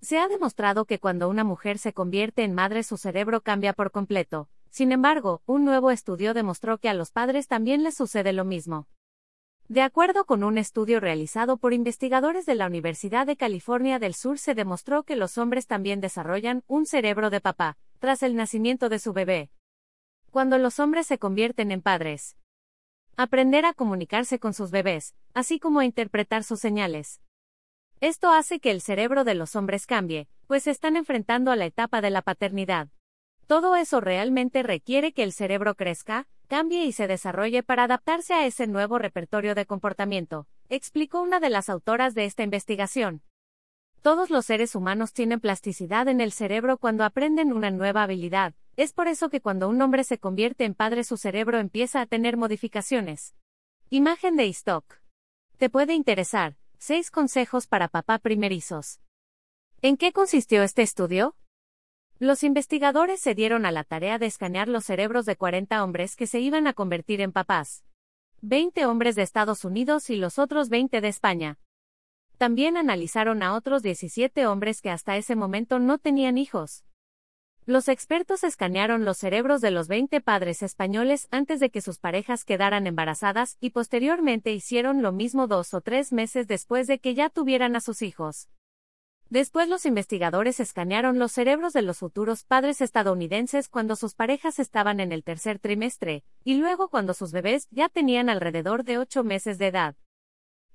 Se ha demostrado que cuando una mujer se convierte en madre su cerebro cambia por completo. Sin embargo, un nuevo estudio demostró que a los padres también les sucede lo mismo. De acuerdo con un estudio realizado por investigadores de la Universidad de California del Sur, se demostró que los hombres también desarrollan un cerebro de papá, tras el nacimiento de su bebé. Cuando los hombres se convierten en padres, aprender a comunicarse con sus bebés, así como a interpretar sus señales. Esto hace que el cerebro de los hombres cambie, pues están enfrentando a la etapa de la paternidad. Todo eso realmente requiere que el cerebro crezca, cambie y se desarrolle para adaptarse a ese nuevo repertorio de comportamiento, explicó una de las autoras de esta investigación. Todos los seres humanos tienen plasticidad en el cerebro cuando aprenden una nueva habilidad, es por eso que cuando un hombre se convierte en padre su cerebro empieza a tener modificaciones. Imagen de Istock. Te puede interesar. 6 consejos para papá primerizos. ¿En qué consistió este estudio? Los investigadores se dieron a la tarea de escanear los cerebros de 40 hombres que se iban a convertir en papás. 20 hombres de Estados Unidos y los otros 20 de España. También analizaron a otros 17 hombres que hasta ese momento no tenían hijos. Los expertos escanearon los cerebros de los 20 padres españoles antes de que sus parejas quedaran embarazadas y posteriormente hicieron lo mismo dos o tres meses después de que ya tuvieran a sus hijos. Después los investigadores escanearon los cerebros de los futuros padres estadounidenses cuando sus parejas estaban en el tercer trimestre, y luego cuando sus bebés ya tenían alrededor de ocho meses de edad.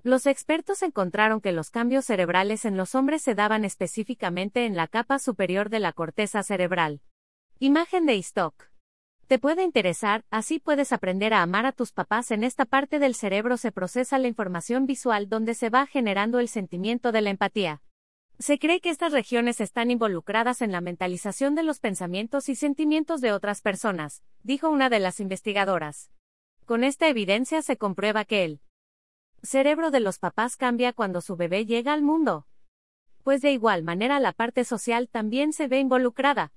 Los expertos encontraron que los cambios cerebrales en los hombres se daban específicamente en la capa superior de la corteza cerebral. Imagen de Istock. Te puede interesar, así puedes aprender a amar a tus papás. En esta parte del cerebro se procesa la información visual donde se va generando el sentimiento de la empatía. Se cree que estas regiones están involucradas en la mentalización de los pensamientos y sentimientos de otras personas, dijo una de las investigadoras. Con esta evidencia se comprueba que el cerebro de los papás cambia cuando su bebé llega al mundo. Pues de igual manera la parte social también se ve involucrada.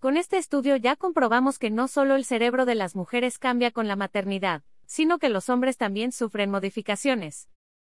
Con este estudio ya comprobamos que no solo el cerebro de las mujeres cambia con la maternidad, sino que los hombres también sufren modificaciones.